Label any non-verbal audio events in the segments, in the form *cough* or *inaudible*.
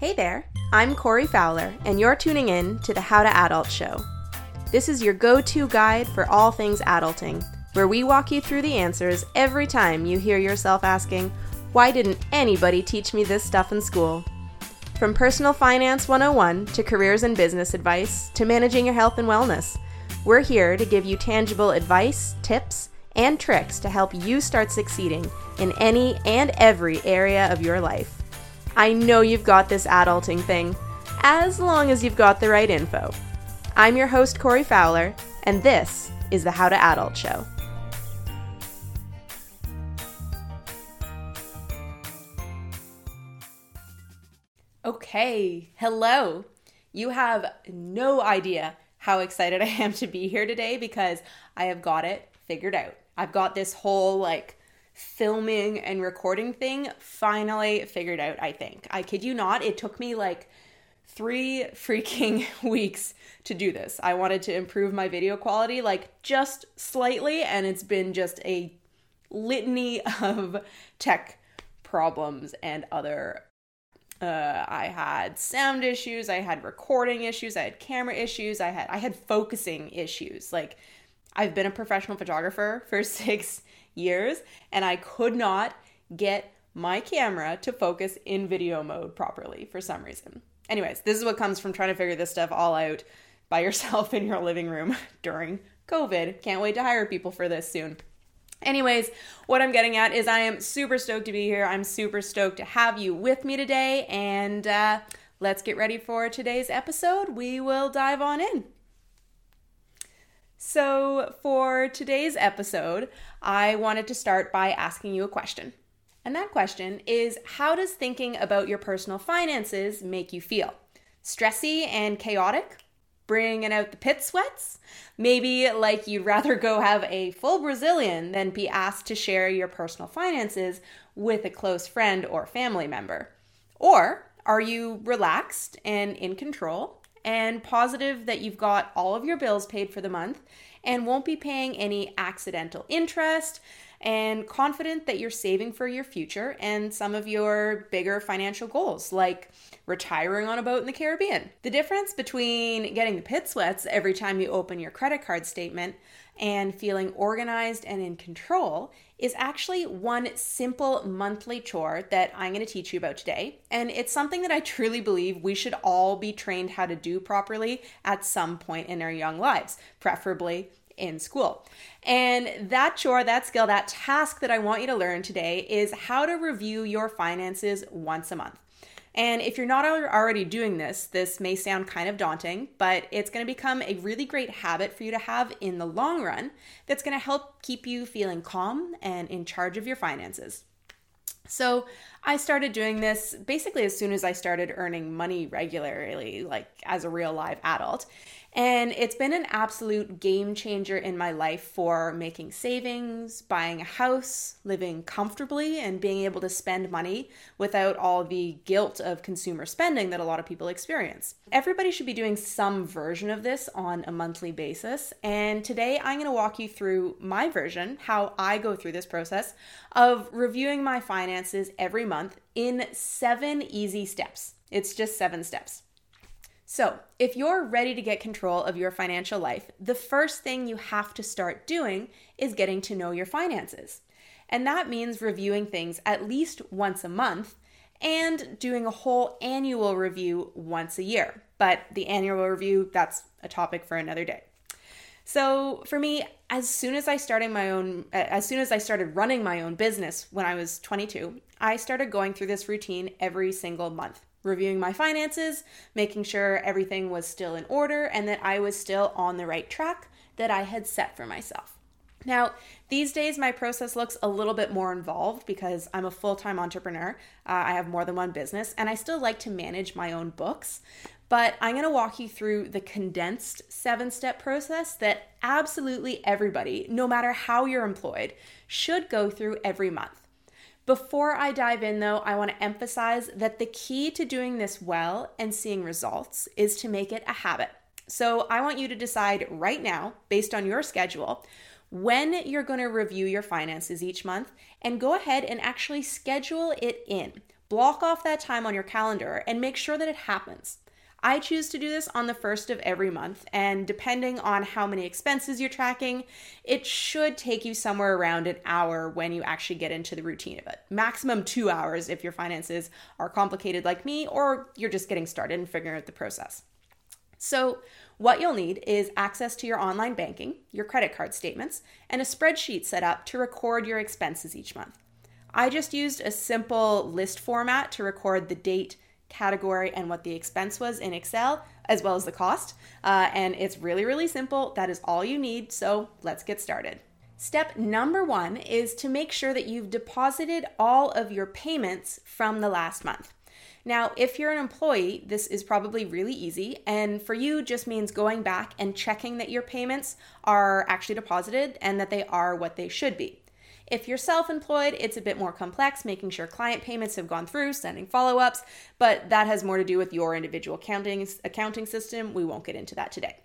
Hey there, I'm Corey Fowler, and you're tuning in to the How to Adult Show. This is your go to guide for all things adulting, where we walk you through the answers every time you hear yourself asking, Why didn't anybody teach me this stuff in school? From personal finance 101 to careers and business advice to managing your health and wellness, we're here to give you tangible advice, tips, and tricks to help you start succeeding in any and every area of your life. I know you've got this adulting thing, as long as you've got the right info. I'm your host, Corey Fowler, and this is the How to Adult Show. Okay, hello. You have no idea how excited *laughs* I am to be here today because I have got it figured out. I've got this whole like filming and recording thing finally figured out, I think. I kid you not, it took me like three freaking *laughs* weeks to do this. I wanted to improve my video quality like just slightly, and it's been just a litany *laughs* of tech problems and other. Uh, I had sound issues, I had recording issues, I had camera issues, I had I had focusing issues. Like I've been a professional photographer for *laughs* six years and I could not get my camera to focus in video mode properly for some reason. Anyways, this is what comes from trying to figure this stuff all out by *laughs* yourself in your living room during COVID. Can't wait to hire people for this soon. Anyways, what I'm getting at is I am super stoked to be here. I'm super stoked to have you with me today. And uh, let's get ready for today's episode. We will dive on in. So, for today's episode, I wanted to start by asking you a question. And that question is How does thinking about your personal finances make you feel? Stressy and chaotic? Bringing out the pit sweats? Maybe like you'd rather go have a full Brazilian than be asked to share your personal finances with a close friend or family member? Or are you relaxed and in control and positive that you've got all of your bills paid for the month and won't be paying any accidental interest and confident that you're saving for your future and some of your bigger financial goals, like retiring on a boat in the Caribbean. The difference between getting the pit sweats every time you open your credit card statement and feeling organized and in control is actually one simple monthly chore that I'm going to teach you about today. And it's something that I truly believe we should all be trained how to do properly at some point in our young lives, preferably in school. And that chore, that skill, that task that I want you to learn today is how to review your finances once a month. And if you're not already doing this, this may sound kind of daunting, but it's going to become a really great habit for you to have in the long run that's going to help keep you feeling calm and in charge of your finances. So, I started doing this basically as soon as I started earning money regularly, like as a real live adult. And it's been an absolute game changer in my life for making savings, buying a house, living comfortably, and being able to spend money without all the guilt of consumer spending that a lot of people experience. Everybody should be doing some version of this on a monthly basis. And today I'm going to walk you through my version, how I go through this process of reviewing my finances every month in seven easy steps. It's just seven steps. So, if you're ready to get control of your financial life, the first thing you have to start doing is getting to know your finances. And that means reviewing things at least once a month and doing a whole annual review once a year. But the annual review, that's a topic for another day. So, for me, as soon as I started my own as soon as I started running my own business when I was 22, I started going through this routine every single month reviewing my finances, making sure everything was still in order and that I was still on the right track that I had set for myself. Now, these days, my process looks a little bit more involved because I'm a full time entrepreneur. Uh, I have more than one business, and I still like to manage my own books. But I'm going to walk you through the condensed seven step process that absolutely everybody, no matter how you're employed, should go through every month. Before I dive in, though, I want to emphasize that the key to doing this well and seeing results is to make it a habit. So I want you to decide right now, based on your schedule, when you're going to review your finances each month and go ahead and actually schedule it in. Block off that time on your calendar and make sure that it happens. I choose to do this on the first of every month, and depending on how many expenses you're tracking, it should take you somewhere around an hour when you actually get into the routine of it. Maximum two hours if your finances are complicated like me, or you're just getting started and figuring out the process. So, what you'll need is access to your online banking, your credit card statements, and a spreadsheet set up to record your expenses each month. I just used a simple list format to record the date, category, and what the expense was in Excel, as well as the cost. Uh, and it's really, really simple. That is all you need. So let's get started. Step number one is to make sure that you've deposited all of your payments from the last month. Now, if you're an employee, this is probably really easy, and for you, just means going back and checking that your payments are actually deposited and that they are what they should be. If you're self employed, it's a bit more complex, making sure client payments have gone through, sending follow ups, but that has more to do with your individual accounting, accounting system. We won't get into that today.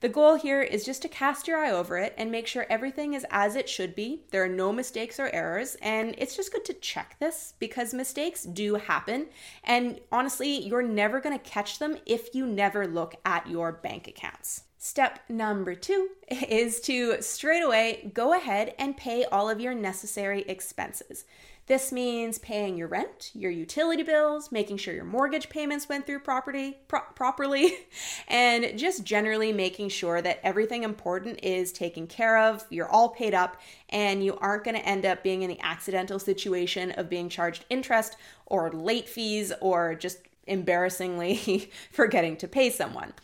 The goal here is just to cast your eye over it and make sure everything is as it should be. There are no mistakes or errors, and it's just good to check this because mistakes do happen. And honestly, you're never going to catch them if you never look at your bank accounts. Step number two *laughs* is to straight away go ahead and pay all of your necessary expenses. This means paying your rent, your utility bills, making sure your mortgage payments went through property pro- properly, *laughs* and just generally making sure that everything important is taken care of, you're all paid up, and you aren't going to end up being in the accidental situation of being charged interest or late fees or just embarrassingly *laughs* forgetting to pay someone.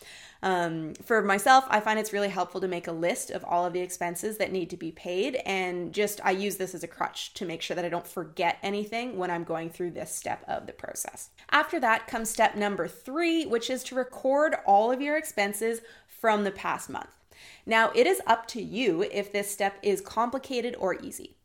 Um, for myself, I find it's really helpful to make a list of all of the expenses that need to be paid. And just I use this as a crutch to make sure that I don't forget anything when I'm going through this step of the process. After that comes step number three, which is to record all of your expenses from the past month. Now, it is up to you if this step is complicated or easy.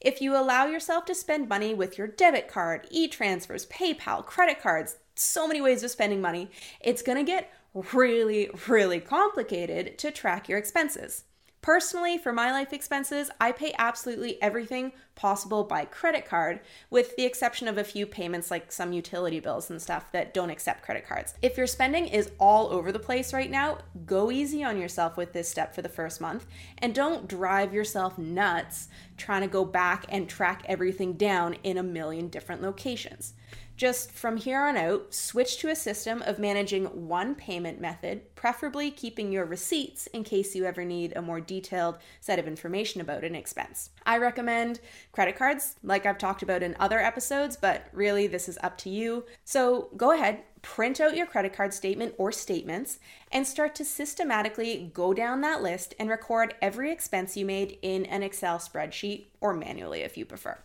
If you allow yourself to spend money with your debit card, e transfers, PayPal, credit cards, so many ways of spending money, it's gonna get really, really complicated to track your expenses. Personally, for my life expenses, I pay absolutely everything possible by credit card, with the exception of a few payments like some utility bills and stuff that don't accept credit cards. If your spending is all over the place right now, go easy on yourself with this step for the first month and don't drive yourself nuts trying to go back and track everything down in a million different locations. Just from here on out, switch to a system of managing one payment method, preferably keeping your receipts in case you ever need a more detailed set of information about an expense. I recommend credit cards, like I've talked about in other episodes, but really this is up to you. So go ahead, print out your credit card statement or statements, and start to systematically go down that list and record every expense you made in an Excel spreadsheet or manually if you prefer.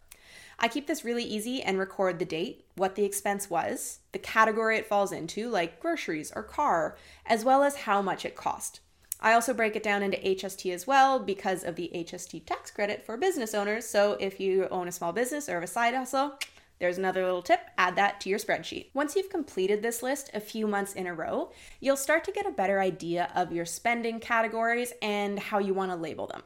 I keep this really easy and record the date, what the expense was, the category it falls into, like groceries or car, as well as how much it cost. I also break it down into HST as well because of the HST tax credit for business owners. So if you own a small business or have a side hustle, there's another little tip add that to your spreadsheet. Once you've completed this list a few months in a row, you'll start to get a better idea of your spending categories and how you want to label them.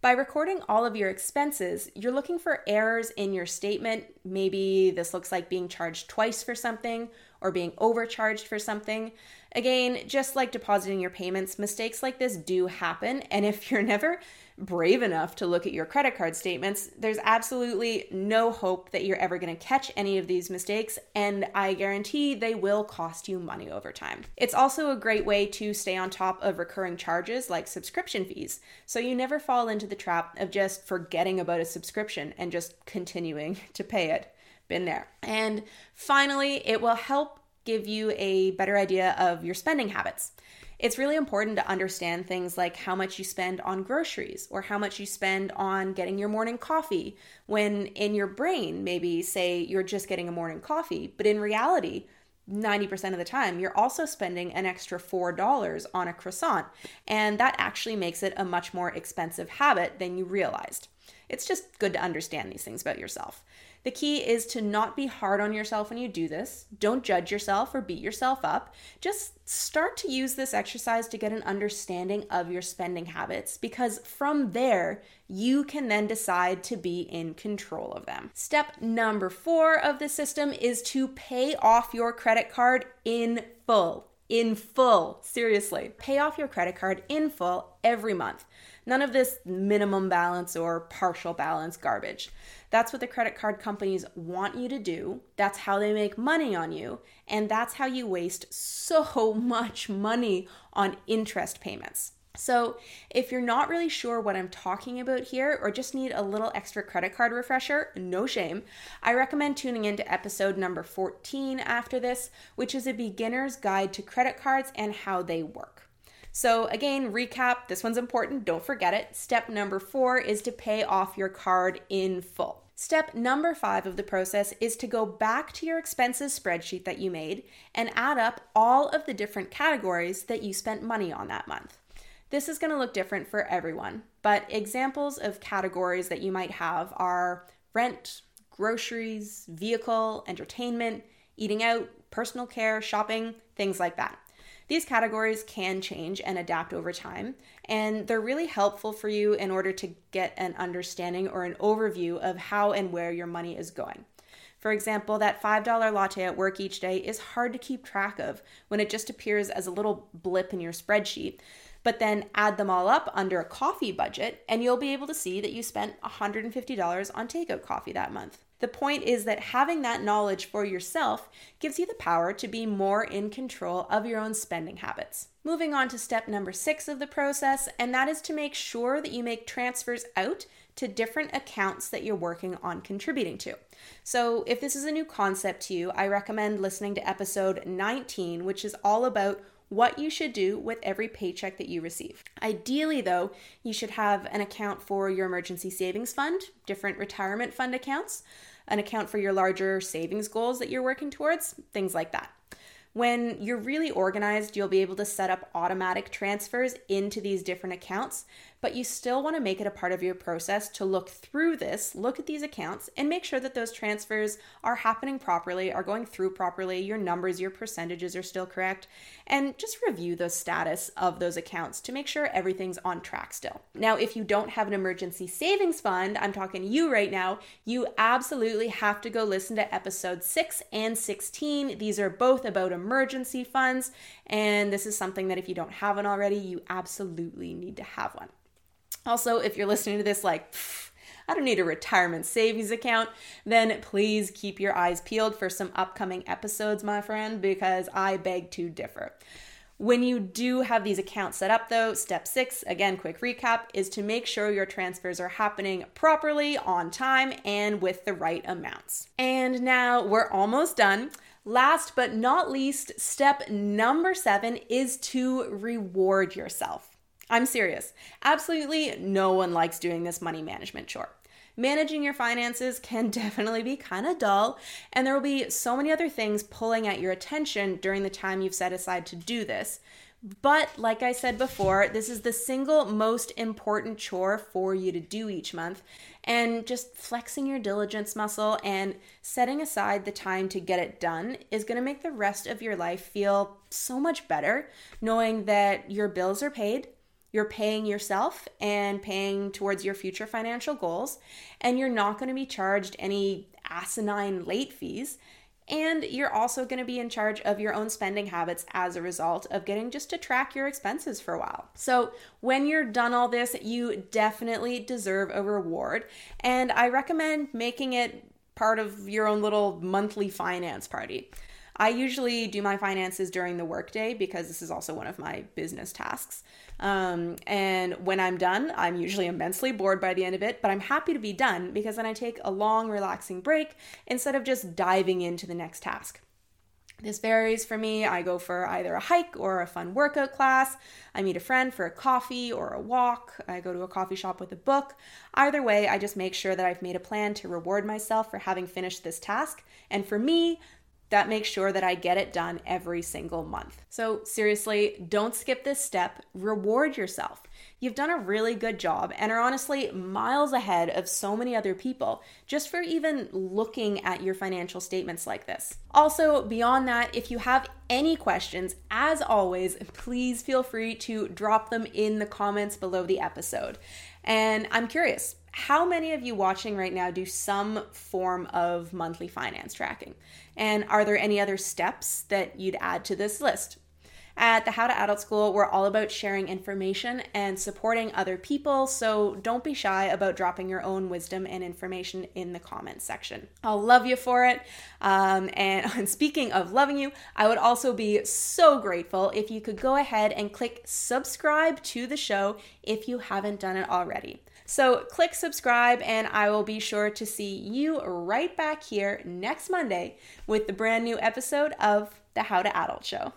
By recording all of your expenses, you're looking for errors in your statement. Maybe this looks like being charged twice for something or being overcharged for something. Again, just like depositing your payments, mistakes like this do happen. And if you're *laughs* never brave enough to look at your credit card statements, there's absolutely no hope that you're ever going to catch any of these mistakes. And I guarantee they will cost you money over time. It's also a great way to stay on top of recurring charges like subscription fees. So you never fall into the trap of just forgetting about a subscription and just continuing *laughs* to pay it. Been there. And finally, it will help give you a better idea of your spending habits. It's really important to understand things like how much you spend on groceries or how much you spend on getting your morning coffee when in your brain, maybe say you're just getting a morning coffee, but in reality, 90% of the time, you're also spending an extra $4 on a croissant. And that actually makes it a much more expensive habit than you realized. It's just good to understand these things about yourself. The key is to not be hard on yourself when you do this. Don't judge yourself or beat yourself up. Just start to use this exercise to get an understanding of your spending habits because from there, you can then decide to be in control of them. Step number four of the system is to pay off your credit card in full. In full, seriously. Pay off your credit card in full every month. None of this minimum balance or partial balance garbage. That's what the credit card companies want you to do. That's how they make money on you. And that's how you waste so *laughs* much money on interest payments. So, if you're not really sure what I'm talking about here or just need a little extra credit card refresher, no shame, I recommend tuning into episode number 14 after this, which is a beginner's guide to credit cards and how they work. So, again, recap this one's important, don't forget it. Step number four is to pay off your card in full. Step number five of the process is to go back to your expenses spreadsheet that you made and add up all of the different categories that you spent money on that month. This is going to look different for everyone, but examples of categories that you might have are rent, groceries, vehicle, entertainment, eating out, personal care, shopping, things like that. These categories can change and adapt over time, and they're really helpful for you in order to get an understanding or an overview of how and where your money is going. For example, that $5 latte at work each day is hard to keep track of when it just appears as a little blip in your spreadsheet. But then add them all up under a coffee budget, and you'll be able to see that you spent $150 on takeout coffee that month. The point is that having that knowledge for yourself gives you the power to be more in control of your own spending habits. Moving on to step number six of the process, and that is to make sure that you make transfers out to different accounts that you're working on contributing to. So, if this is a new concept to you, I recommend listening to episode 19, which is all about what you should do with every paycheck that you receive. Ideally, though, you should have an account for your emergency savings fund, different retirement fund accounts, an account for your larger savings goals that you're working towards, things like that. When you're really organized, you'll be able to set up automatic transfers into these different accounts, but you still want to make it a part of your process to look through this, look at these accounts, and make sure that those transfers are happening properly, are going through properly, your numbers, your percentages are still correct, and just review the status of those accounts to make sure everything's on track still. Now, if you don't have an emergency savings fund, I'm talking you right now, you absolutely have to go listen to episode 6 and 16. These are both about emergency funds, and this is something that if you don't have one already, you absolutely need to have one. Also, if you're listening to this like, I don't need a retirement savings account, then please keep your eyes peeled for some upcoming episodes, my friend, because I beg to differ. When you do have these accounts set up, though, step six, again, quick recap, is to make sure your transfers are happening properly, on time, and with the right amounts. And now we're almost done. Last but not least, step number seven is to reward yourself. I'm serious. Absolutely no one likes doing this money management chore. Managing your finances can *laughs* definitely be kind of dull, and there will be so many other things pulling at your attention during the time you've set aside to do this. But like I said before, this is the single most important chore for you to do each month. And just flexing your diligence muscle and setting aside the time to get it done is going to make the rest of your life feel so much better, knowing that your bills are paid, you're paying yourself and paying towards your future financial goals, and you're not going to be charged any asinine late fees. And you're also going to be in charge of your own spending habits as a result of getting just to track your expenses for a while. So, when you're done all this, you definitely deserve a reward. And I recommend making it part of your own little monthly finance party. I usually do my finances during the workday because this is also one of my business tasks. Um, and when I'm done, I'm usually immensely bored by the end of it, but I'm happy to be done because then I take a long, relaxing break instead of just diving into the next task. This varies for me. I go for either a hike or a fun workout class. I meet a friend for a coffee or a walk. I go to a coffee shop with a book. Either way, I just make sure that I've made a plan to reward myself for having finished this task. And for me, that makes sure that I get it done every single month. So, seriously, don't skip this step. Reward yourself. You've done a really good job and are honestly miles ahead of so many other people just for even looking at your financial statements like this. Also, beyond that, if you have any questions, as always, please feel free to drop them in the comments below the episode. And I'm curious, how many of you watching right now do some form of monthly finance tracking? And are there any other steps that you'd add to this list? At the How to Adult School, we're all about sharing information and supporting other people, so don't be shy about dropping your own wisdom and information in the comments section. I'll love you for it. Um, and, *laughs* and speaking of loving you, I would also be so grateful if you could go ahead and click subscribe to the show if you haven't done it already. So click subscribe, and I will be sure to see you right back here next Monday with the brand new episode of the How to Adult Show.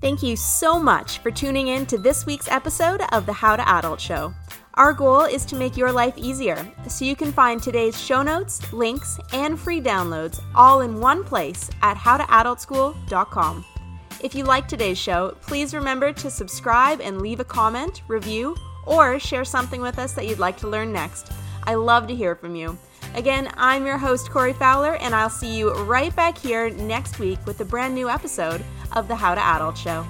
Thank you so much for tuning in to this week's episode of the How to Adult Show. Our goal is to make your life easier, so you can find today's show notes, links, and free downloads all in one place at howtoadultschool.com. If you like today's show, please remember to subscribe and leave a comment, review, or share something with us that you'd like to learn next. I love to hear from you. Again, I'm your host, Corey Fowler, and I'll see you right back here next week with a brand new episode of the How to Adult Show.